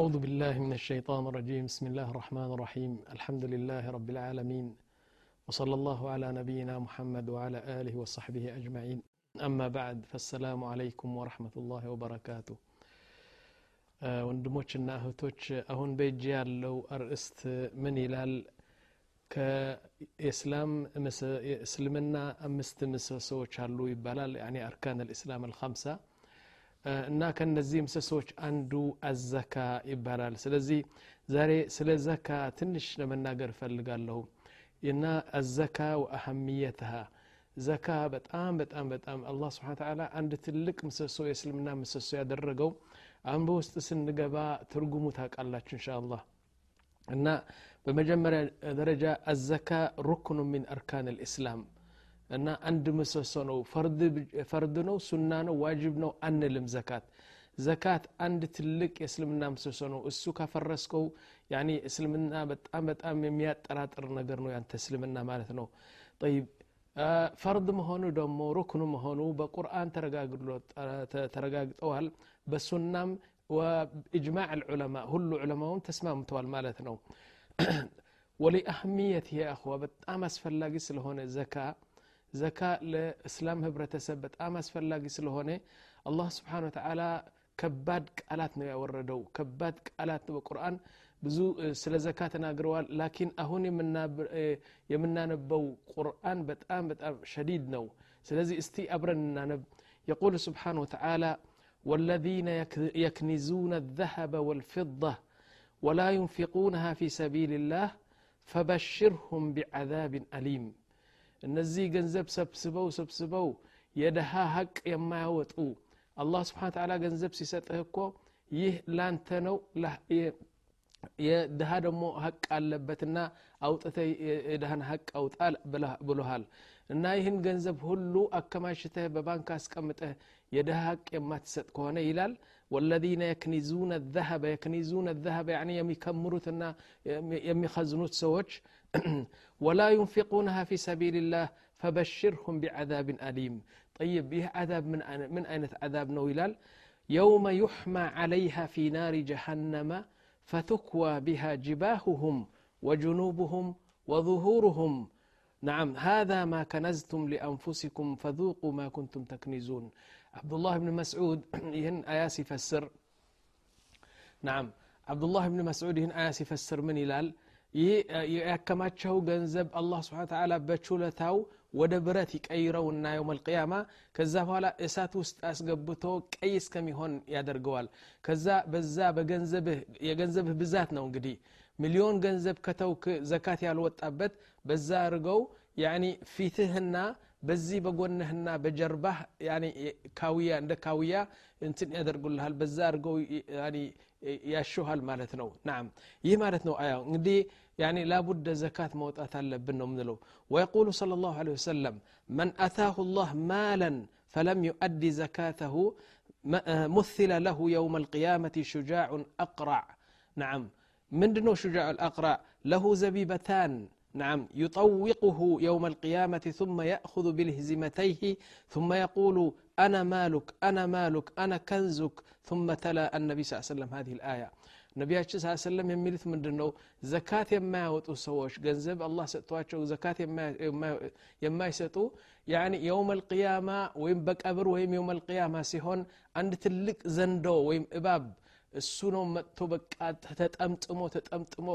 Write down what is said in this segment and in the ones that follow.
أعوذ بالله من الشيطان الرجيم بسم الله الرحمن الرحيم الحمد لله رب العالمين وصلى الله على نبينا محمد وعلى آله وصحبه أجمعين أما بعد فالسلام عليكم ورحمة الله وبركاته ወንድሞችና እህቶች አሁን በእጅ ያለው አርእስት ምን ይላል ከኢስላም እስልምና አምስት ምሰሶዎች አሉ ይባላል ያኒ አርካን ልእስላም አልከምሳ እና ከነዚህ ምሰሶዎች አንዱ አዘካ ይባላል። ስለዚህ ዛሬ ስለ ዘካ ትንሽ ለመናገር እፈልጋለሁ። እና አዘካ ወአህምየትሃ ዘካ በጣም በጣም በጣም አላህ ስብሓን ተዓላ አንድ ትልቅ ምሰሶ የእስልምና ምሰሶ ያደረገው። አሁን በውስጥ ስንገባ ትርጉሙ ታውቃላችሁ እንሻ እና በመጀመሪያ ደረጃ አዘካ ሩክኑ ሚን አርካን ልእስላም እና አንድ ምሰሶ ነው ፈርድ ነው ሱና ነው ዋጅብ ነው አንልም ዘካት ዘካት አንድ ትልቅ የእስልምና ምሰሶ ነው እሱ ካፈረስከው ያኒ እስልምና በጣም በጣም የሚያጠራጥር ነገር ነው ያንተ እስልምና ማለት ነው ጠይብ ፈርድ መሆኑ ደግሞ ሩክኑ መሆኑ በቁርአን ተረጋግጠዋል በሱናም ወኢጅማዕ ልዑለማ ሁሉ ዑለማውን ተስማምተዋል ማለት ነው ወሊአህሚየት ያ አኽዋ በጣም አስፈላጊ ስለሆነ ዘካ ዘካ ለእስላም ህብረተሰብ በጣም አስፈላጊ ስለሆነ አላህ ስብሓን ወተዓላ ከባድ ቃላት ነው ያወረደው ከባድ ቃላት በቁርአን ብዙ ስለ ዘካ ተናግረዋል ላኪን አሁን የምናነበው ቁርአን በጣም በጣም ሸዲድ ነው ስለዚህ እስቲ አብረን እናነብ يقول سبحانه وتعالى والذين يكنزون الذهب والفضة ولا ينفقونها في سبيل الله فبشرهم بعذاب أليم እነዚህ ገንዘብ ሰብስበው ሰብስበው የደሃ ሀቅ የማያወጡ አላህ ስብሓን ተዓላ ገንዘብ ሲሰጥህ እኮ ይህ ላንተ ነው የድሃ ደግሞ ሀቅ አለበትና አውጥተ የድሃን ሀቅ አውጣ ብሎሃል። እና ይህን ገንዘብ ሁሉ አከማሽተህ በባንክ አስቀምጠህ የድሃ ሀቅ የማትሰጥ ከሆነ ይላል ወለዚነ የክኒዙነ ዘሀበ የክኒዙነ ዘሀበ ያኒ የሚከምሩትና የሚኸዝኑት ሰዎች ወላ ዩንፊቁነሃ ፊ ሰቢልላህ ፈበሽርሁም ቢዓዛብን አሊም ጠይብ ይህ ዓዛብ ምን አይነት ዓዛብ ነው ይላል የውመ ዩሕማ ዓለይሃ ፊ ናሪ ጀሃነመ فتكوى بها جباههم وجنوبهم وظهورهم نعم هذا ما كنزتم لأنفسكم فذوقوا ما كنتم تكنزون አብዱላህ ብን መስዑድ ይህን አያ ሲፈስር ናም አብዱላህ ብን መስዑድ ይህን አያ ሲፈስር ምን ይላል? ይህ ያከማቸው ገንዘብ አላህ ስብን ተላ በችለታው ወደ ብረት ይቀይረውና የውም አልቅያማ ከዛ በኋላ እሳት ውስጥ አስገብቶ ቀይ እስከሚሆን ያደርገዋል። ከዛ በዛ የገንዘብህ ብዛት ነው እንግዲህ። ሚሊዮን ገንዘብ ከተውክ ዘካት ያልወጣበት በዛ አድርገው ያኒ ፊትህና በዚህ በጎንህና በጀርባህ ካውያ እንደ ካውያ እንትን ያደርጉልሃል በዛ አድርገው ያሹሃል ማለት ነው ናም ይህ ማለት ነው አያ እንግዲህ ያኒ ላቡደ ዘካት መውጣት አለብን ነው ምንለው ወየቁሉ صلى الله عليه وسلم من أتاه الله مالا فلم يؤدي زكاته مثل له يوم القيامة شجاع أقرع نعم من دنو شجاع الأقرع له زبيبتان نعم يطوقه يوم القيامة ثم يأخذ بلهزمتيه ثم يقول أنا مالك أنا مالك أنا كنزك ثم تلا النبي صلى الله عليه وسلم هذه الآية ነቢያችን ስ ሰለም የሚሉት ምንድን ነው ዘካት የማያወጡ ሰዎች ገንዘብ አላህ ሰጥቷቸው ዘካት የማይሰጡ ያኒ የውም አልቅያማ ወይም በቀብር ወይም የውም አልቅያማ ሲሆን አንድ ትልቅ ዘንዶ ወይም እባብ እሱ ነው መጥቶ በቃ ተጠምጥሞ ተጠምጥሞ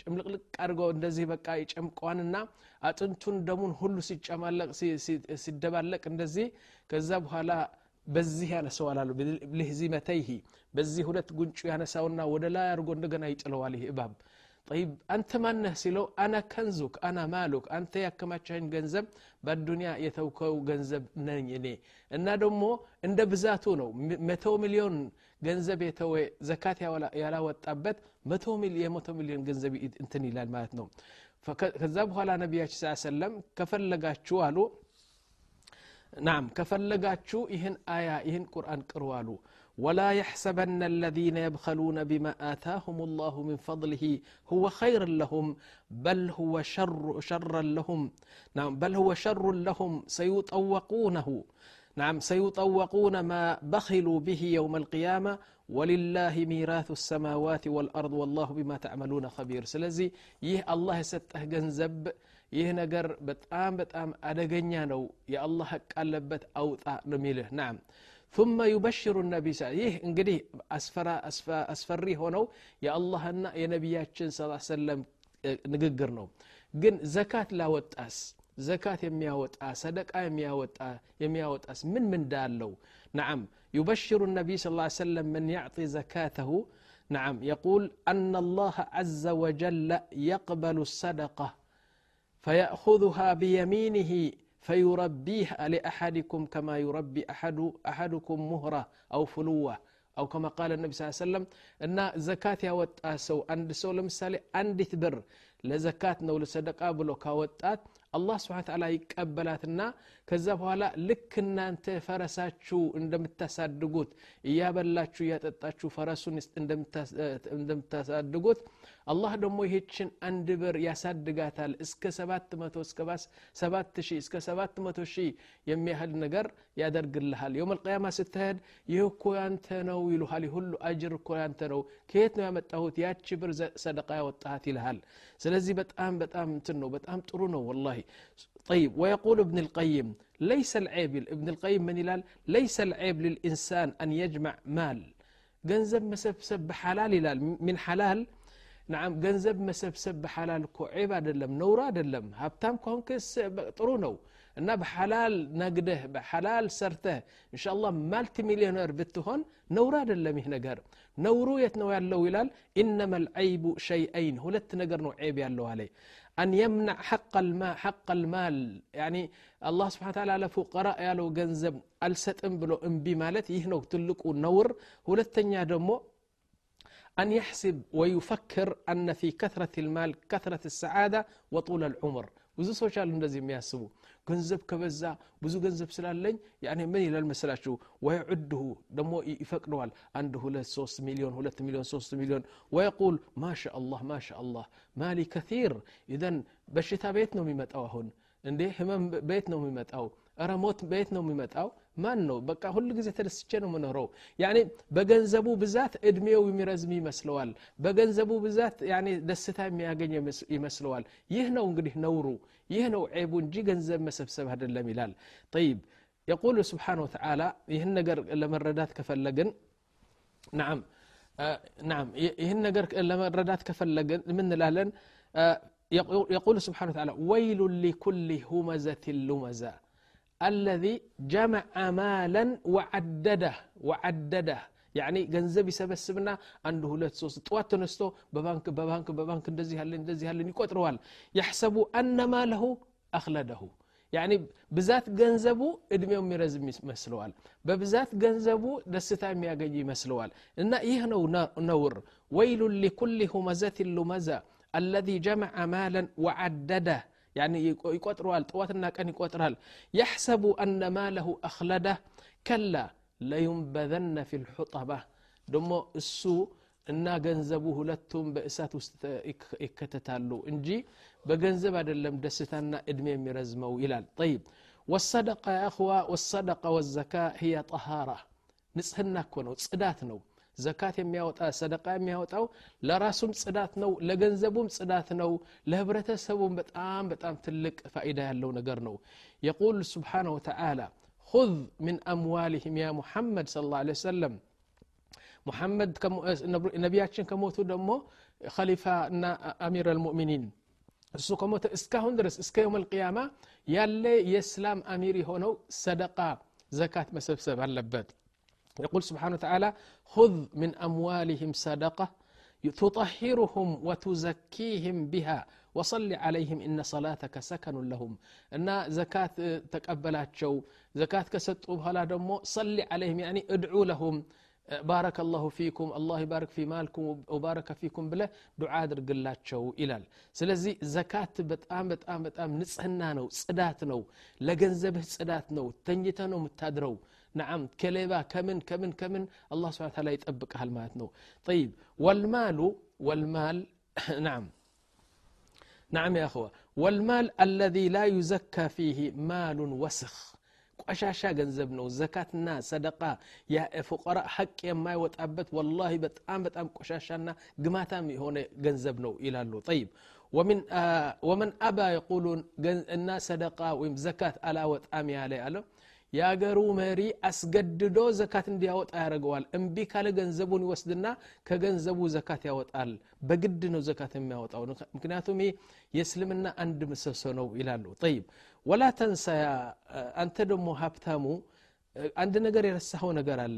ጭምልቅልቅ አድርጎ እንደዚህ በቃ ይጨምቀዋንና አጥንቱን ደሙን ሁሉ ሲጨማለቅ ሲደባለቅ እንደዚህ ከዛ በኋላ በዚህ ያነሰዋል አሉ። ልህዚመተይህ በዚህ ሁለት ጉንጩ ያነሳውና ወደ ላይ አድርጎ እንደገና ይጥለዋል ይህ እባብ ጠይብ አንተ ማነህ ሲለው አና ከንዙክ አና ማሉክ አንተ ያከማቻኝ ገንዘብ በአዱኒያ የተውከው ገንዘብ ነኝ እኔ እና ደግሞ እንደ ብዛቱ ነው መቶ ሚሊዮን ገንዘብ የተወ ዘካት ያላወጣበት የመቶ ሚሊዮን ገንዘብ እንትን ይላል ማለት ነው ከዛ በኋላ ነቢያችን ስ ሰለም ከፈለጋችሁ አሉ ናም ከፈለጋችሁ ይህን አያ ይህን ቁርአን ቅሩ አሉ ولا يحسبن الذين يبخلون بما آتاهم الله من فضله هو خير لهم بل هو شر شرا لهم نعم بل هو شر لهم سيطوقونه نعم سيطوقون ما بخلوا به يوم القيامة ولله ميراث السماوات والأرض والله بما تعملون خبير سلزي يه الله يسته جنزب ይህ ነገር በጣም በጣም አደገኛ ነው የአላህ ሀቅ አለበት አውጣ ነው የሚልህ ናም ثم يبشر النبي ይህ እንግዲህ አስፈሪ ሆነው የአላህና የነቢያችን ስ ሰለም ንግግር ነው ግን ዘካት ላወጣስ ዘካት የሚያወጣ ሰደቃ የሚያወጣስ ምን ምንዳ አለው نعم يبشر النبي صلى الله عليه وسلم من يعطي زكاته نعم يقول أن الله عز وجل يقبل الصدقة فيأخذها بيمينه فيربيها لأحدكم كما يربي أحد أحدكم مهرة أو فلوة أو كما قال النبي صلى الله عليه وسلم أن زكاة يوتا سو عند سو لمثالي عندت بر ለዘካት ነው ለሰደቃ ብሎ ካወጣት አላህ ስብን ታላ ይቀበላትና ከዛ በኋላ ልክ እናንተ ፈረሳችሁ እንደምታሳድጉት እያበላችሁ እያጠጣችሁ ፈረሱን እንደምታሳድጉት አላህ ደግሞ ይህችን አንድ ብር ያሳድጋታል። እስከ ሰባት እስከ ሰባት ሺህ እስከ ሰባት መቶ ሺህ የሚያህል ነገር ያደርግልሃል። የውም ልቅያማ ስትሄድ ይህ እኮ ያንተ ነው ይሉሃል። ሁሉ አጅር እኮ ያንተ ነው። ከየት ነው ያመጣሁት? ያቺ ብር ሰደቃ ያወጣሃት ይልሃል። ስለዚህ በጣም በጣም እንትን ነው በጣም ጥሩ ነው ወላሂ طيب ويقول ابن القيم ليس العيب ابن القيم من يلال ليس العيب للإنسان أن يجمع مال ገንዘብ መሰብሰብ በሐላል ይላል ሚን ሐላል ናም ገንዘብ መሰብሰብ በሐላል እኮ ዒብ አይደለም ነውር አይደለም ሀብታም ከሆንክ ጥሩ ነው እና በሐላል ነግደህ በሐላል ሰርተህ እንሻላ ማልቲ ሚሊዮነር ብትሆን ነውር አይደለም ይህ ነገር ነውሩ የት ነው ያለው ይላል ኢነማ ልዐይቡ ሸይአይን ሁለት ነገር ነው ዔብ ያለው አለ أن يمنع حق المال حق المال يعني الله سبحانه وتعالى لفقراء ያለው ገንዘብ አልሰጥም ብሎ እምቢ ማለት ይህ ነው ትልቁ ነውር ሁለተኛ ደግሞ أن يحسب ويفكر أن في كثرة المال كثرة السعادة وطول العمر ብዙ ሰዎች አሉ እንደዚህ የሚያስቡ ገንዘብ ከበዛ ብዙ ገንዘብ ስላለኝ ያኔ ምን ይላል መስላችሁ ወይዑድሁ ደግሞ ይፈቅደዋል አንድ ሁለት ሶስት ሚሊዮን ሁለት ሚሊዮን ሶስት ሚሊዮን ወየቁል ማሻ አላህ ማሻ አላህ ማሊ ከቲር ኢዘን በሽታ ቤት ነው የሚመጣው አሁን እንዴ ህመም ቤት ነው የሚመጣው ረሞት ቤት ነው የሚመጣው ማን ነው በቃ ሁሉ ጊዜ ተደስቼ ነው ምኖረው ያኔ በገንዘቡ ብዛት እድሜው የሚረዝም ይመስለዋል በገንዘቡ ብዛት ያኔ ደስታ የሚያገኝ ይመስለዋል ይህ ነው እንግዲህ ነውሩ ይህ ነው ዔቡ እንጂ ገንዘብ መሰብሰብ አይደለም ይላል ጠይብ የቁሉ ስብሓን ወተዓላ ይህን ነገር ለመረዳት ከፈለግን ናም ናም ይህን ነገር ለመረዳት ከፈለግን ምን እንላለን يقول سبحانه وتعالى ويل لكل همزة لمزة الذي جمع مالا وعدده وعدده يعني ገንዘብ ይሰበስብና አንድ ሁለት ሶስት ጠዋት ተነስቶ በባንክ በባንክ በባንክ እንደዚህ ያለን እንደዚህ ያለን ይቆጥረዋል يحسب أن ማለሁ أخلده يعني ብዛት ገንዘቡ እድሜው የሚረዝም ይመስለዋል በብዛት ገንዘቡ ደስታ የሚያገኝ ይመስለዋል እና ይህ ነው ነውር ወይሉ ሊኩል ሁመዘት ሉመዛ الذي جمع مالا وعدده يعني يقطروا طواتنا كان يقطرال يحسب أن ماله أخلده كلا لينبذن في الحطبة دمو السوء እና ገንዘቡ ሁለቱም በእሳት ውስጥ ይከተታሉ እንጂ በገንዘብ አይደለም ደስታና እድሜ የሚረዝመው ይላል ጠይብ ወሰደቃ ያእኽዋ ወሰደቃ ወዘካ ህየ ጠሃራ ንጽህና እኮ ነው ጽዳት ነው ዘካት የሚያወጣ ሰደቃ የሚያወጣው ለራሱም ጽዳት ነው ለገንዘቡም ጽዳት ነው ለህብረተሰቡም በጣም በጣም ትልቅ ፋኢዳ ያለው ነገር ነው የቁል ስብሓንሁ ወተዓላ خذ من أموالهم يا محمد صلى الله عليه وسلم محمد ነቢያችን ከሞቱ ደግሞ ኸሊፋ እና አሚር አልሙእሚኒን እሱ ከሞተ እስካሁን ድረስ እስከ የውም ልቅያማ ያለ የእስላም አሚር የሆነው ሰደቃ ዘካት መሰብሰብ አለበት يقول سبحانه وتعالى خذ من أموالهم صدقة تطهرهم وتزكيهم بها وصل عليهم إن صلاتك سكن لهم. እና زكاة ተቀብላችሁ زكاة ከሰጡ በኋላ ደግሞ صل عليهم يعني ادعوا لهم بارك الله فيكم الله يبارك في مالكم وبارك فيكم ብለህ دعاء አድርግላቸው ይላል ስለዚህ زكاة በጣም በጣም በጣም ንጽህና ነው ጽዳት ነው لجنزبه صدات نو تنجتا نو متادرو نعم كليبا كمن كمن كمن الله سبحانه وتعالى يطبق هالمات نو طيب والمال والمال نعم نعم يا أخوة والمال الذي لا يزكى فيه مال وسخ ቆሻሻ ገንዘብ ነው ዘካትና ሰደቃ ፉቀራ ሐቅ የማይወጣበት ወላሂ በጣም በጣም ቆሻሻና ግማታም የሆነ ገንዘብ ነው ይላሉ ጠይብ ወመን አባ የቁሉን እና ሰደቃ ወይም ዘካት አላወጣም ያለ ያለው የአገሩ መሪ አስገድዶ ዘካት እንዲያወጣ ያደርገዋል እምቢ ካለ ገንዘቡን ይወስድና ከገንዘቡ ዘካት ያወጣል በግድ ነው ዘካት የሚያወጣው ምክንያቱም ይህ የእስልምና አንድ ምሰሶ ነው ይላሉ ጠይብ ወላ ተንሳ አንተ ደግሞ ሀብታሙ አንድ ነገር የረሳኸው ነገር አለ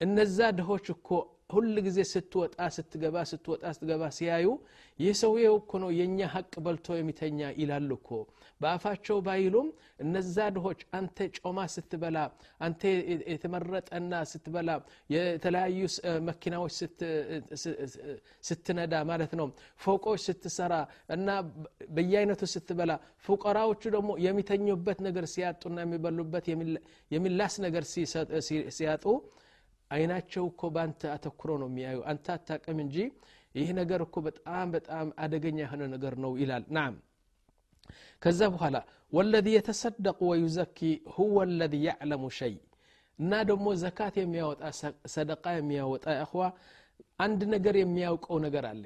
እነዛ ድሆች እኮ ሁል ጊዜ ስትወጣ ስትገባ ስትወጣ ስትገባ ሲያዩ ይህ ሰውዬው እኮ ነው የእኛ ሀቅ በልቶ የሚተኛ ይላሉ እኮ። በአፋቸው ባይሉም እነዛ ድሆች አንተ ጮማ ስትበላ አንተ የተመረጠና ስትበላ የተለያዩ መኪናዎች ስትነዳ ማለት ነው ፎቆች ስትሰራ እና በየአይነቱ ስትበላ ፉቀራዎቹ ደግሞ የሚተኙበት ነገር ሲያጡና የሚበሉበት የሚላስ ነገር ሲያጡ አይናቸው እኮ በአንተ አተኩሮ ነው የሚያዩ። አንተ አታቅም እንጂ ይህ ነገር እኮ በጣም በጣም አደገኛ የሆነ ነገር ነው ይላል። ናም። ከዛ በኋላ ወለዚ የተሰደቁ ወዩዘኪ ሁወ ለዚ ያዕለሙ ሸይ። እና ደግሞ ዘካት የሚያወጣ ሰደቃ የሚያወጣ እኽዋ አንድ ነገር የሚያውቀው ነገር አለ።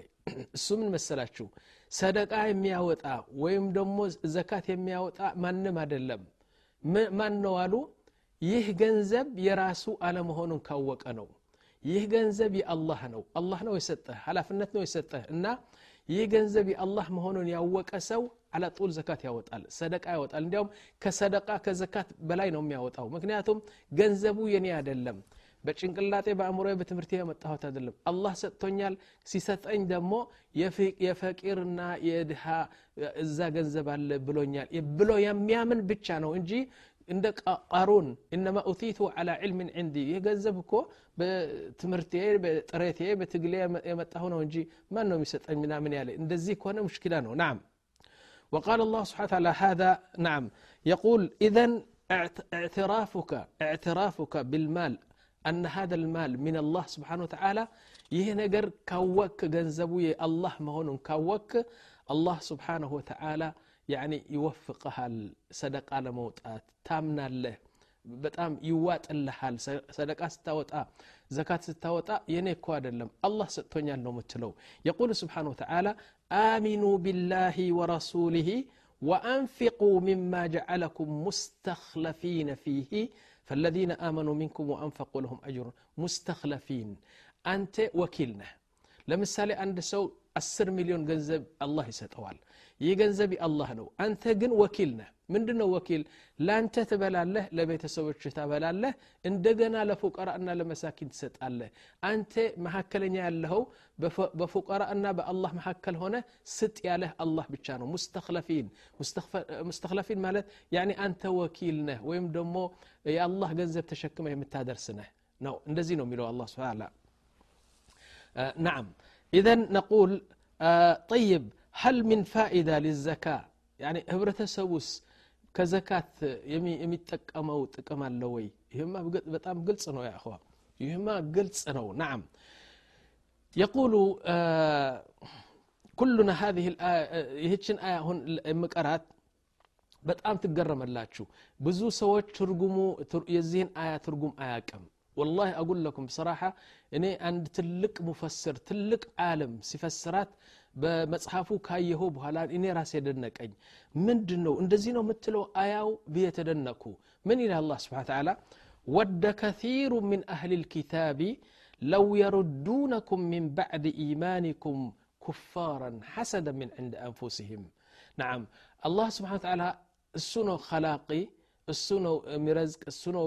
እሱ ምን መሰላችሁ? ሰደቃ የሚያወጣ ወይም ደግሞ ዘካት የሚያወጣ ማንም አይደለም። ማን ነው አሉ ይህ ገንዘብ የራሱ አለመሆኑን ካወቀ ነው። ይህ ገንዘብ የአላህ ነው። አላህ ነው የሰጠህ ኃላፍነት ነው የሰጠህ እና ይህ ገንዘብ የአላህ መሆኑን ያወቀ ሰው አላጡል ዘካት ያወጣል ሰደቃ ያወጣል። እንዲያውም ከሰደቃ ከዘካት በላይ ነው የሚያወጣው። ምክንያቱም ገንዘቡ የኔ አይደለም በጭንቅላጤ በአእምሮ በትምህርት የመጣሁት አይደለም። አላህ ሰጥቶኛል ሲሰጠኝ ደግሞ የፈቂርና የድሃ እዛ ገንዘብ አለ ብሎኛል ብሎ የሚያምን ብቻ ነው እንጂ እንደ ቃሩን እነማ ኡቲቱ ዓላ ዕልምን ዕንዲ ይህ ገንዘብ እኮ በትምህርቴ በጥሬቴ በትግሌ የመጣሁ ነው እንጂ ማን ነው የሚሰጠኝ ምናምን ያለ እንደዚህ ከሆነ ሙሽኪላ ነው ናም وقال الله سبحانه وتعالى هذا نعم يقول إذا اعترافك اعترافك بالمال أن هذا المال من الله سبحانه وتعالى ይህ ነገር ካወክ ገንዘቡ የአላህ መሆኑን ካወክ አላህ ስብሓንሁ ወተዓላ ያኒ ይወፍቀሃል ሰደቃ ለመውጣት ታምናለህ በጣም ይዋጥልሃል ሰደቃ ስታወጣ ዘካት ስታወጣ የኔ እኮ አይደለም አላህ ሰጥቶኛል ነው ምትለው የቁል ስብሓን ወተዓላ አሚኑ ቢላህ ወረሱሊህ وأنفقوا مما جعلكم مستخلفين فيه فالذين آمنوا منكم وأنفقوا لهم أجر مستخلفين أنت وكيلنا لمثالي عند سو አስር ሚሊዮን ገንዘብ አላህ ይሰጠዋል ይህ ገንዘብ አላህ ነው አንተ ግን ወኪል ነህ ምንድ ነው ወኪል ለአንተ ትበላለህ ለቤተሰቦች ታበላለህ እንደገና ለፉቀራ እና ለመሳኪን ትሰጣለህ አንተ መካከለኛ ያለኸው በፉቀራ እና በአላህ መካከል ሆነ ስጥ ያለህ አላህ ብቻ ነው ሙስተክለፊን ሙስተክለፊን ማለት ያኒ አንተ ወኪል ነህ ወይም ደግሞ የአላህ ገንዘብ ተሸክመ የምታደርስ ነህ ነው እንደዚህ ነው የሚለው አላ ስብን نعم إذا نقول آه طيب هل من فائدة للزكاة يعني ህብረተሰቡስ ከዘካት የሚጠቀመው ጥቅም አለ ወይ ይህማ በጣም ግልጽ ነው ያ እኸዋ ይህማ ግልጽ ነው ናም يقول آه كلنا هذه الآية ይህችን አያ አሁን የምቀራት በጣም ትገረመላችሁ ብዙ ሰዎች ትርጉሙ የዚህን አያ ትርጉም አያቅም والله أقول لكم بصراحة إني عند تلك مفسر تلك عالم سفسرات بمصحفو كايهو بهالآن إني راسي دنك أي من دنو إن دزينو متلو آياو بيتدنكو. من إلى الله سبحانه وتعالى؟ ود كثير من أهل الكتاب لو يردونكم من بعد إيمانكم كفارا حسدا من عند أنفسهم. نعم. الله سبحانه وتعالى السنو خلاقي እሱ ነው የሚረዝቅ እሱ ነው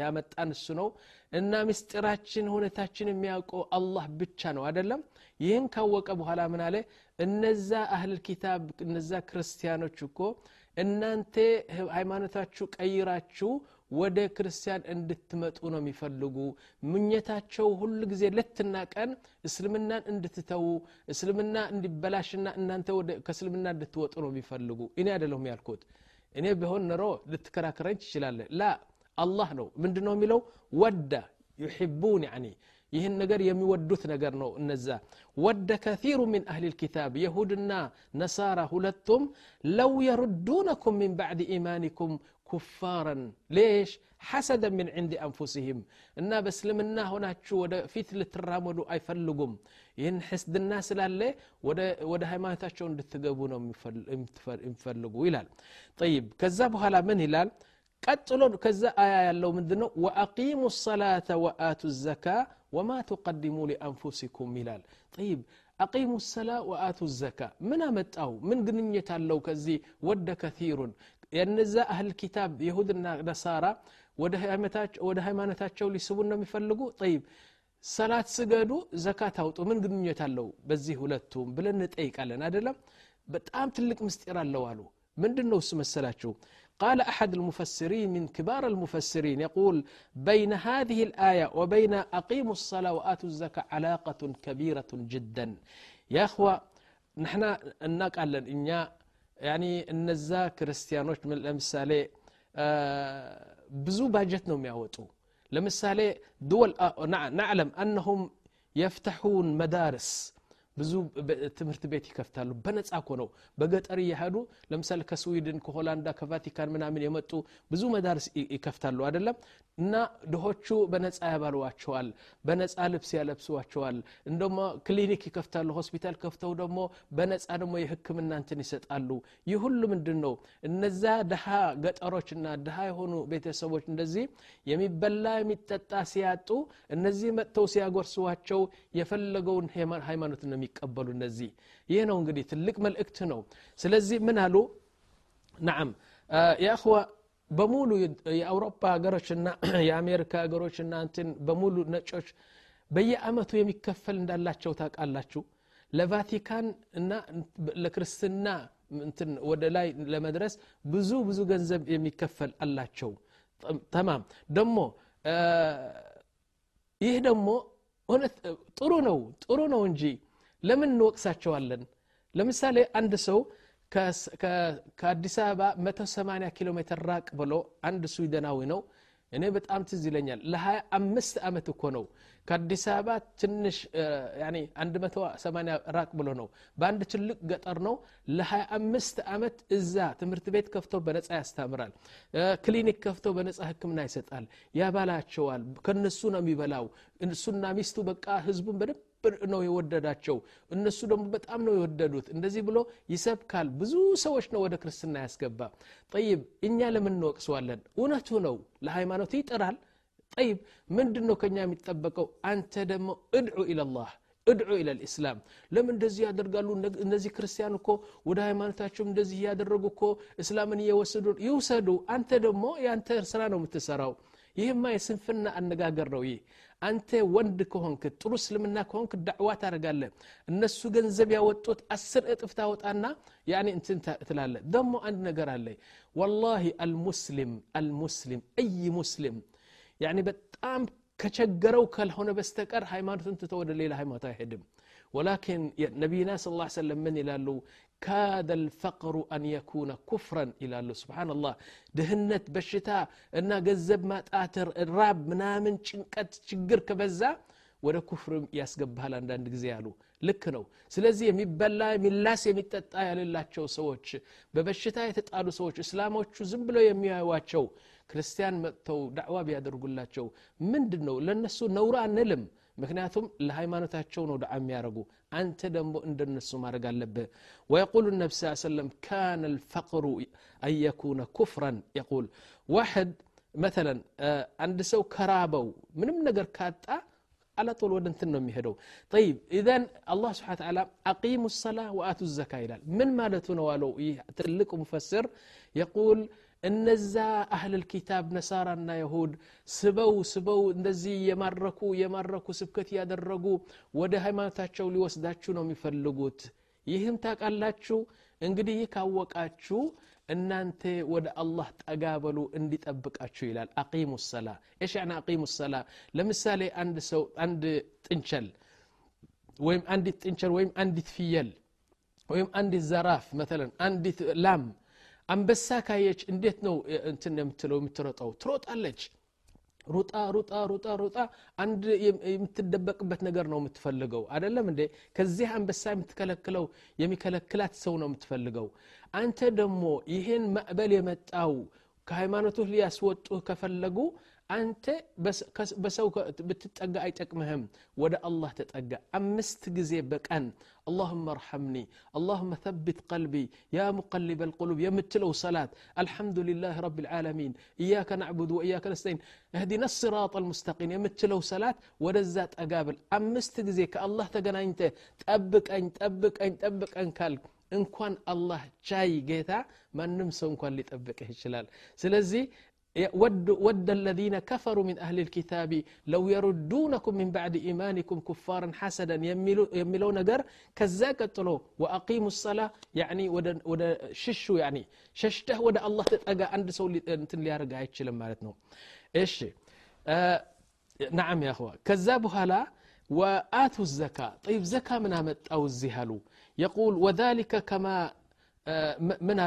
ያመጣን እሱ ነው። እና ምስጢራችን ሁኔታችን የሚያውቀው አላህ ብቻ ነው አይደለም? ይህን ካወቀ በኋላ ምን አለ? እነዛ አህል ኪታብ እነዛ ክርስቲያኖች እኮ እናንተ ሃይማኖታችሁ ቀይራችሁ ወደ ክርስቲያን እንድትመጡ ነው የሚፈልጉ። ምኘታቸው ሁሉ ጊዜ ለትና ቀን እስልምናን እንድትተዉ እስልምና እንዲበላሽና እናንተ ከእስልምና እንድትወጡ ነው የሚፈልጉ። እኔ አይደለሁም ያልኩት እኔ ቢሆን ኖሮ ልትከራከረኝ ትችላለ ላ አላህ ነው ምንድ ነው የሚለው ወዳ ዩሕቡን ያኒ ይህን ነገር የሚወዱት ነገር ነው እነዛ ወደ ከሩ ምን አህል ልኪታብ የሁድና ነሳራ ሁለቱም ለው የሩዱነኩም ምን ባዕድ ኢማኒኩም ኩፋረን ሌሽ ሐሰደ ምን ዕንድ አንፉሲህም እና በእስልምና ሆናችሁ ወደፊት ልትራመዱ አይፈልጉም ይህን ሕስድና ስላለ ወደ ሃይማኖታቸው እንድትገቡ ነው የሚፈልጉ ይላል ጠይብ ከዛ በኋላ ምን ይላል ቀጥሎ ከዛ አያ ያለው ምንድ ነው ወአቂሙ ሰላተ ወአቱ ዘካ ወማ ትቀድሙ ሊአንፉሲኩም ይላል። ጠይብ አቂሙ ሰላ ወአቱ ዘካ ምን አመጣው? ምን ግንኙነት አለው? ከዚህ ወደ ከቲሩን የነዛ አህል ኪታብ የሁድና ነሳራ ወደ ሃይማኖታቸው ሊስቡን ነው የሚፈልጉ? ጠይብ ሰላት ስገዱ ዘካት አውጡ። ምን ግንኙነት አለው? በዚህ ሁለቱም ብለን እንጠይቃለን። አደለም በጣም ትልቅ ምስጢር አለው አሉ። ምንድን ነው እሱ መሰላችሁ قال أحد المفسرين من كبار المفسرين يقول بين هذه الآية وبين أقيموا الصلاة وآتوا الزكاة علاقة كبيرة جدا يا أخوة نحن نقال إن يعني النزا كريستيانوش من المثال ብዙ ባጀት ነው የሚያወጡ ለምሳሌ ድወል ናዕለም አነሁም የፍተሑን መዳርስ ብዙ ትምህርት ቤት ይከፍታሉ። በነጻ ኮ ነው። በገጠር እየሄዱ ለምሳሌ ከስዊድን ከሆላንዳ ከቫቲካን ምናምን የመጡ ብዙ መዳርስ ይከፍታሉ አደለም እና ድሆቹ በነጻ ያባልዋቸዋል በነጻ ልብስ ያለብሷቸዋል። እንደሞ ክሊኒክ ይከፍታሉ ሆስፒታል ከፍተው ደግሞ በነጻ ደግሞ የህክምና እንትን ይሰጣሉ። ይህ ሁሉ ምንድን ነው እነዛ ድሃ ገጠሮችና ድሃ የሆኑ ቤተሰቦች እንደዚህ የሚበላ የሚጠጣ ሲያጡ እነዚህ መጥተው ሲያጎርሷቸው የፈለገውን ሃይማኖት ነው የሚቀበሉ እነዚህ። ይህ ነው እንግዲህ ትልቅ መልእክት ነው። ስለዚህ ምን አሉ? ናም የእኽዋ በሙሉ የአውሮፓ ሀገሮችና የአሜሪካ ሀገሮችና እንትን በሙሉ ነጮች በየአመቱ የሚከፈል እንዳላቸው ታውቃላችሁ። ለቫቲካን እና ለክርስትና እንትን ወደ ላይ ለመድረስ ብዙ ብዙ ገንዘብ የሚከፈል አላቸው። ተማም። ደግሞ ይህ ደግሞ ጥሩ ነው። ጥሩ ነው እንጂ ለምን እንወቅሳቸዋለን? ለምሳሌ አንድ ሰው ከአዲስ አበባ 180 ኪሎ ሜትር ራቅ ብሎ አንድ ስዊድናዊ ነው። እኔ በጣም ትዝ ይለኛል። ለ25 ዓመት እኮ ነው ከአዲስ አበባ ትንሽ 180 ራቅ ብሎ ነው። በአንድ ትልቅ ገጠር ነው። ለ25 ዓመት እዛ ትምህርት ቤት ከፍቶ በነፃ ያስተምራል። ክሊኒክ ከፍቶ በነፃ ህክምና ይሰጣል። ያባላቸዋል ከነሱ ነው የሚበላው። እሱና ሚስቱ በቃ ህዝቡን በደንብ ነው የወደዳቸው። እነሱ ደግሞ በጣም ነው የወደዱት። እንደዚህ ብሎ ይሰብካል። ብዙ ሰዎች ነው ወደ ክርስትና ያስገባ። ጠይብ እኛ ለምን እንወቅሰዋለን? እውነቱ ነው። ለሃይማኖቱ ይጥራል። ጠይብ ምንድን ነው ከኛ የሚጠበቀው? አንተ ደግሞ እድዑ ኢለላህ እድዑ ኢለ ልእስላም ለምን እንደዚህ ያደርጋሉ? እነዚህ ክርስቲያን እኮ ወደ ሃይማኖታቸው እንደዚህ እያደረጉ እኮ እስላምን እየወሰዱ ይውሰዱ። አንተ ደግሞ የአንተ ስራ ነው የምትሰራው ይህማ የስንፍና አነጋገር ነው ይህ አንተ ወንድ ከሆንክ ጥሩ እስልምና ከሆንክ ዳዕዋ ታደርጋለ እነሱ ገንዘብ ያወጡት አስር እጥፍ ታወጣና ያኔ እንትን ትላለ ደግሞ አንድ ነገር አለ ወላሂ አልሙስሊም አልሙስሊም እይ ሙስሊም ያኔ በጣም ከቸገረው ካልሆነ በስተቀር ሃይማኖትን ትቶ ወደ ሌላ ሃይማኖት አይሄድም ወላኪን ነቢይና ስ ላ ሰለም ምን ይላሉ ካደ ልፈቅሩ አን የኩነ ኩፍረን ይላሉ። ስብናላህ ድህነት በሽታ እና ገንዘብ ማጣት ራብ ምናምን ጭንቀት ችግር ከበዛ ወደ ኩፍር ያስገባሃል አንዳንድ ጊዜ አሉ። ልክ ነው። ስለዚህ የሚበላ የሚላስ የሚጠጣ ያሌላቸው ሰዎች በበሽታ የተጣሉ ሰዎች እስላሞቹ ዝም ብለው የሚያዩዋቸው ክርስቲያን መጥተው ዳዕዋ ቢያደርጉላቸው ምንድን ነው ለእነሱ ነውር አንልም። ምክንያቱም ለሃይማኖታቸው ነው ዳዓ የሚያደርጉ። አንተ ደግሞ እንደነሱ ማድረግ አለብህ ويقول النبي صلى الله عليه وسلم كان الفقر أن يكون كفرا يقول واحد مثلا عند سو كرابو ምንም ነገር ካጣ على طول ወደ እንትን ነው የሚሄደው طيب اذا الله سبحانه وتعالى اقيموا الصلاه واتوا الزكاه ይላል ምን ማለቱ ነው አለው ይህ ትልቅ ሙፈስር يقول እነዛ አህልል ኪታብ ነሳራና ይሁድ ስበው ስበው እንደዚህ የማረኩ የማረኩ ስብከት ያደረጉ ወደ ሃይማኖታቸው ሊወስዳችሁ ነው የሚፈልጉት ይህም ታቃላችሁ እንግዲህ ይህ ካወቃችሁ እናንተ ወደ አላህ ጠጋ በሉ እንዲጠብቃችሁ ይላል አቂሙ ሰላ እሽ ያና አቂሙ ሰላ ለምሳሌ አንድ ሰው አንድ ጥንቸል ወይም አንዲት ጥንቸል ወይም አንዲት ፍየል ወይም አንዲት ዘራፍ መተለን አንዲት ላም አንበሳ ካየች እንዴት ነው እንትን የምትለው የምትሮጠው? ትሮጣለች። ሩጣ ሩጣ ሩጣ ሩጣ አንድ የምትደበቅበት ነገር ነው የምትፈልገው። አደለም እንዴ? ከዚህ አንበሳ የምትከለክለው የሚከለክላት ሰው ነው የምትፈልገው። አንተ ደግሞ ይህን ማዕበል የመጣው ከሃይማኖቱ ሊያስወጡህ ከፈለጉ አንተ በሰው ብትጠጋ አይጠቅምህም ወደ አላህ ተጠጋ አምስት ጊዜ በቀን اللهم ارحمني اللهم ثبت قلبي يا مقلب القلوب يمتلو صلاة الحمد لله رب العالمين إياك نعبد وإياك نستعين اهدنا الصراط المستقيم يمتلو صلاة ودزات أقابل أمست ጊዜ ከአላህ ተገናኝተ ጠብቀኝ ጠብቀኝ ጠብቀኝ ካልክ እንኳን አላህ ቻይ ጌታ ማንም ሰው እንኳን ሊጠብቅህ ይችላል ስለዚህ ود الذين كفروا من أهل الكتاب لو يردونكم من بعد إيمانكم كفارا حسدا يملون نجر كذا قتلوا وأقيموا الصلاة يعني ود ششوا يعني. ششته ود الله تتأجى عند سو انت اللي يرجع يتشلم مالتنا إيش؟ آه نعم يا اخوة كذابها لا وآتوا الزكاة. طيب زكاة من أمت أو الزهلو؟ يقول وذلك كما آه من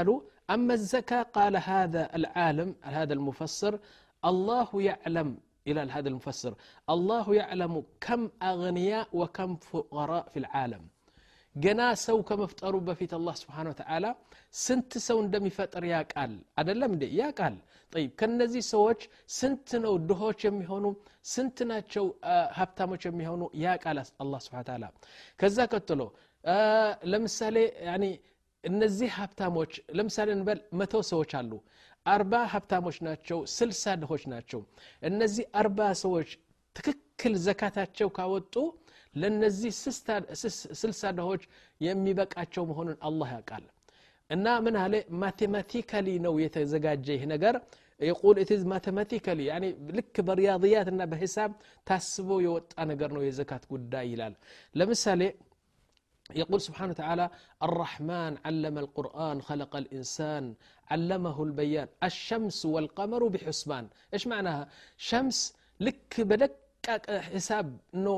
أما الزكاة قال هذا العالم هذا المفسر الله يعلم إلى هذا المفسر الله يعلم كم أغنياء وكم فقراء في العالم. جنا سو كم افتروا بفيت الله سبحانه وتعالى سنت سو ندمي فتر يا قال. أدلم دي يا قال. طيب كان نزي سوج سنت نو دهوش يمي هونو سنت ناتشو آه، هبتاموش يمي هونو يا قال الله سبحانه وتعالى. كذا كتلو آه يعني እነዚህ ሀብታሞች ለምሳሌ እንበል መቶ ሰዎች አሉ። አርባ ሀብታሞች ናቸው ስልሳ ድሆች ናቸው። እነዚህ አርባ ሰዎች ትክክል ዘካታቸው ካወጡ ለነዚህ ስልሳ ድሆች የሚበቃቸው መሆኑን አላህ ያውቃል። እና ምን አለ? ማቴማቲካሊ ነው የተዘጋጀ ይህ ነገር። يقول it is mathematically يعني ልክ በሪያضيات እና በሂሳብ ታስቦ የወጣ ነገር ነው የዘካት ጉዳይ ይላል። ለምሳሌ يقول سبحانه وتعالى الرحمن علم القرآن خلق الإنسان علمه البيان الشمس والقمر بحسبان. إيش معناها؟ شمس لك بدك ሂሳብ ነው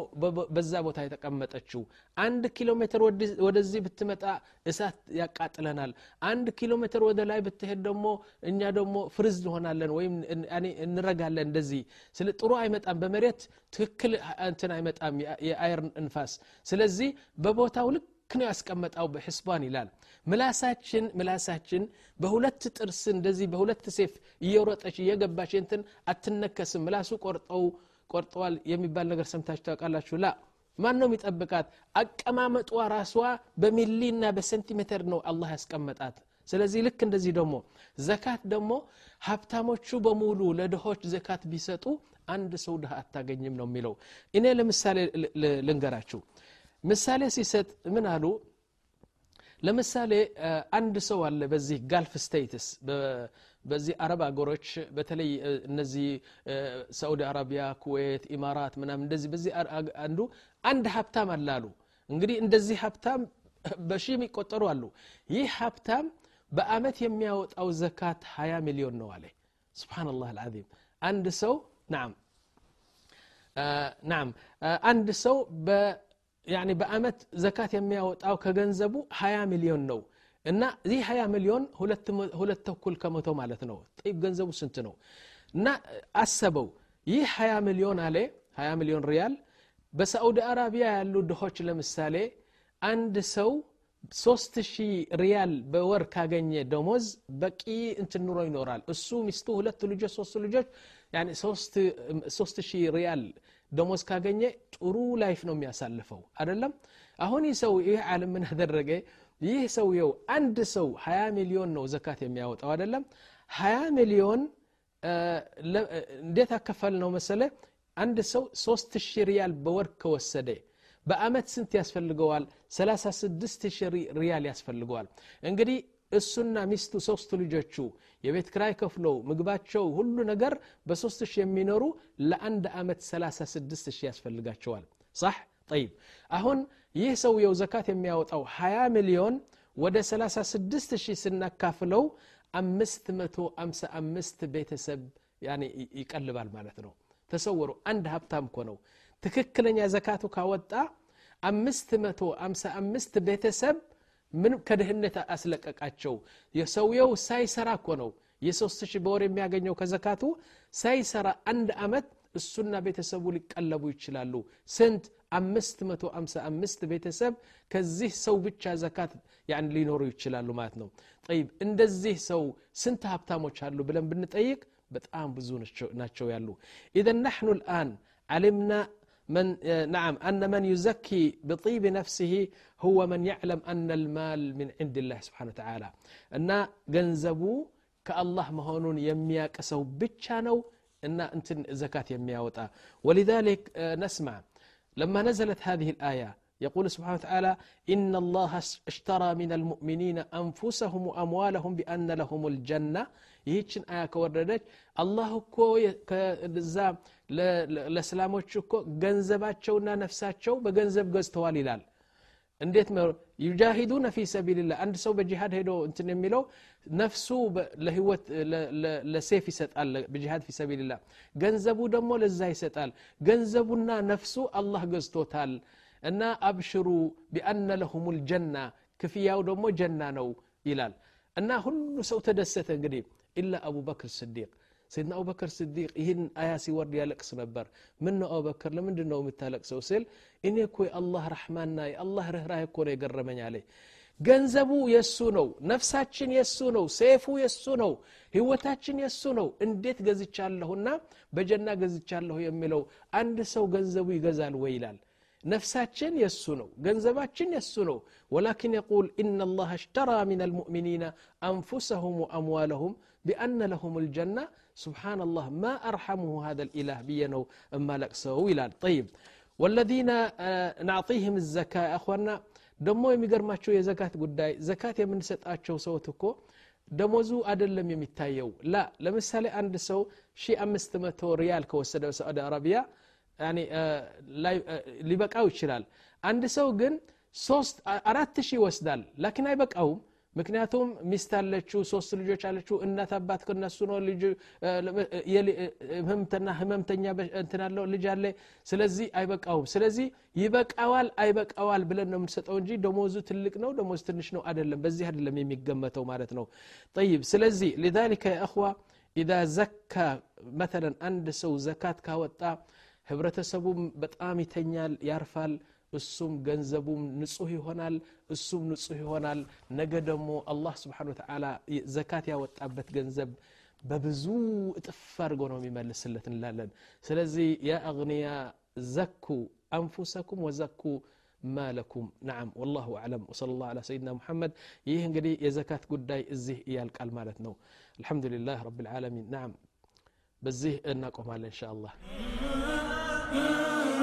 በዛ ቦታ የተቀመጠችው። አንድ ኪሎ ሜትር ወደዚህ ብትመጣ እሳት ያቃጥለናል። አንድ ኪሎ ሜትር ወደ ላይ ብትሄድ ደግሞ እኛ ደግሞ ፍርዝ እንሆናለን ወይም እንረጋለን እንደዚህ። ስለ ጥሩ አይመጣም። በመሬት ትክክል እንትን አይመጣም። የአየር እንፋስ። ስለዚህ በቦታው ልክ ነው ያስቀመጣው በሕስባን ይላል። ምላሳችን ምላሳችን በሁለት ጥርስ እንደዚህ በሁለት ሴፍ እየሮጠች እየገባች እንትን አትነከስም። ምላሱ ቆርጠው ቆርጠዋል የሚባል ነገር ሰምታችሁ ታውቃላችሁ? ላ ማን ነው የሚጠብቃት? አቀማመጧ ራሷ በሚሊና በሴንቲሜትር ነው አላህ ያስቀመጣት። ስለዚህ ልክ እንደዚህ ደግሞ ዘካት ደግሞ ሀብታሞቹ በሙሉ ለድሆች ዘካት ቢሰጡ አንድ ሰው ድሃ አታገኝም ነው የሚለው። እኔ ለምሳሌ ልንገራችሁ። ምሳሌ ሲሰጥ ምን አሉ? ለምሳሌ አንድ ሰው አለ በዚህ ጋልፍ ስቴትስ በዚህ አረብ አገሮች በተለይ እነዚህ ሳዑዲ አረቢያ ኩዌት ኢማራት ምናምን እንደዚህ በዚህ አንዱ አንድ ሀብታም አላሉ እንግዲህ እንደዚህ ሀብታም በሺ የሚቆጠሩ አሉ። ይህ ሀብታም በአመት የሚያወጣው ዘካት 20 ሚሊዮን ነው አለ። ስብናላህ አልዓዚም። አንድ ሰው ናም ናም አንድ ሰው በአመት ዘካት የሚያወጣው ከገንዘቡ 20 ሚሊዮን ነው እና ይህ 20 ሚሊዮን ሁለት ተኩል ከመቶ ማለት ነው። ጠይብ ገንዘቡ ስንት ነው? እና አሰበው። ይህ 20 ሚሊዮን አለ 20 ሚሊዮን ሪያል። በሳዑዲ አረቢያ ያሉ ድሆች ለምሳሌ አንድ ሰው ሶስት ሪያል በወር ካገኘ ደሞዝ በቂ እንትን ኑሮ ይኖራል። እሱ ሚስቱ ሁለት ልጆች ሶስት ልጆች ሶስት ሺህ ሪያል ደሞዝ ካገኘ ጥሩ ላይፍ ነው የሚያሳልፈው። አደለም አሁን ይህ ሰው ይህ ዓለም ምን አደረገ ይህ ሰውየው አንድ ሰው 20 ሚሊዮን ነው ዘካት የሚያወጣው አይደለም? 20 ሚሊዮን እንዴት አከፈል ነው መሰለ? አንድ ሰው 3 ሺህ ሪያል በወር ከወሰደ በአመት ስንት ያስፈልገዋል? 36 ሪያል ያስፈልገዋል። እንግዲህ እሱና ሚስቱ ሶስቱ ልጆቹ የቤት ክራይ ከፍለው ምግባቸው ሁሉ ነገር በሶስት ሺህ የሚኖሩ ለአንድ አመት 36 ያስፈልጋቸዋል። ሳህ ጠይብ። አሁን ይህ ሰውየው ዘካት የሚያወጣው 20 ሚሊዮን ወደ 36 ሺህ ስናካፍለው 555 ቤተሰብ ይቀልባል ማለት ነው። ተሰወሩ። አንድ ሀብታም እኮ ነው። ትክክለኛ ዘካቱ ካወጣ 555 ቤተሰብ ምን ከድህነት አስለቀቃቸው? የሰውየው ሳይሰራ እኮ ነው። የሶስት ሺህ በወር የሚያገኘው ከዘካቱ ሳይሰራ አንድ አመት እሱና ቤተሰቡ ሊቀለቡ ይችላሉ ስንት አምስት መቶ አምሳ አምስት ቤተሰብ ከዚህ ሰው ብቻ ዘካት ያን ሊኖሩ ይችላሉ ማለት ነው ጠይብ እንደዚህ ሰው ስንት ሀብታሞች አሉ ብለን ብንጠይቅ በጣም ብዙ ናቸው ያሉ ኢዘን ናሕኑ ልአን علمنا من نعم أن من يزكي بطيب نفسه هو من يعلم أن المال من عند الله سبحانه وتعالى أن جنزبو كالله مهونون يمياك سو بتشانو أن أنت زكاة يمياوتا ولذلك نسمع لما نزلت هذه الآية يقول سبحانه وتعالى إن الله اشترى من المؤمنين أنفسهم وأموالهم بأن لهم الجنة ይህችን አያ ከወረደች አላህ እኮ ከዛ ለእስላሞች እኮ ገንዘባቸውና ነፍሳቸው በገንዘብ ገዝተዋል ይላል እንዴት ዩጃሂዱነ ፊ ሰቢልላህ አንድ ሰው በጂሃድ ሄዶ እንትን የሚለው ነፍሱ ለህይወት ለሴፍ ይሰጣል በጂሃድ ፊ ሰቢልላህ ገንዘቡ ደግሞ ለዛ ይሰጣል ገንዘቡና ነፍሱ አላህ ገዝቶታል እና አብሽሩ ቢአነ ለሁም ልጀና ክፍያው ደግሞ ጀና ነው ይላል እና ሁሉ ሰው ተደሰተ እንግዲህ ኢላ አቡበክር ስዲቅ ሰይድና አቡበክር ስዲቅ ይህን አያ ሲወርድ ያለቅስ ነበር። ምን ነው ለምንድን ነው የምታለቅሰው ስል እኔ እኮ የአላህ ረሕማና የአላህ ርኅራህ እኮ ነው የገረመኝ አለ ገንዘቡ የእሱ ነው ነፍሳችን የእሱ ነው ሴፉ የእሱ ነው ህይወታችን የእሱ ነው። እንዴት ገዝቻለሁና በጀና ገዝቻለሁ የሚለው አንድ ሰው ገንዘቡ ይገዛል ወይ ይላል نفساتشن يسونو جنزباتشن يسونو ولكن يقول إن الله اشترى من المؤمنين أنفسهم وأموالهم بأن لهم الجنة. سبحان الله ما أرحمه هذا الإله بينو أما لك سوي طيب والذين آه، نعطيهم الزكاة اخواننا دمو يمقر ما شوية زكاة قداي زكاة يمن ستأتشو سوتكو دموزو አይደለም የሚታየው። ላ ለምሳሌ አንድ ሰው شي አምስት ريال ሪያል ከወሰደ በሳዑዲ አረቢያ ሊበቃው ይችላል አንድ ሰው ግን ሶስት አራት ሺህ ይወስዳል ላኪን አይበቃውም ምክንያቱም ሚስት አለችው ሶስት ልጆች አለችው እናት አባት ከነሱ ነው ልጅ ህመምተና ህመምተኛ እንትናለው ልጅ አለ ስለዚህ አይበቃውም ስለዚህ ይበቃዋል አይበቃዋል ብለን ነው የምንሰጠው እንጂ ደሞዙ ትልቅ ነው ደሞዝ ትንሽ ነው አይደለም በዚህ አይደለም የሚገመተው ማለት ነው ጠይብ ስለዚህ لذلك يا اخوه اذا زكى مثلا አንድ ሰው ዘካት ካወጣ ህብረተሰቡም በጣም ይተኛል ያርፋል እሱም ገንዘቡም ንጹህ ይሆናል እሱም ንጹህ ይሆናል ነገ ደግሞ አላህ ስብሓን ወተላ ዘካት ያወጣበት ገንዘብ በብዙ እጥፍ አድርጎ ነው የሚመልስለት እንላለን ስለዚህ ያ አግንያ ዘኩ አንፉሰኩም ወዘኩ ማለኩም ናም ወላሁ አዕለም ወሰለ ላሁ አላ ሰይድና ሙሐመድ ይህ እንግዲህ የዘካት ጉዳይ እዚህ እያልቃል ማለት ነው አልሐምዱሊላህ ረብ ልዓለሚን ናም በዚህ እናቆማለን እንሻ አላህ Mm-hmm.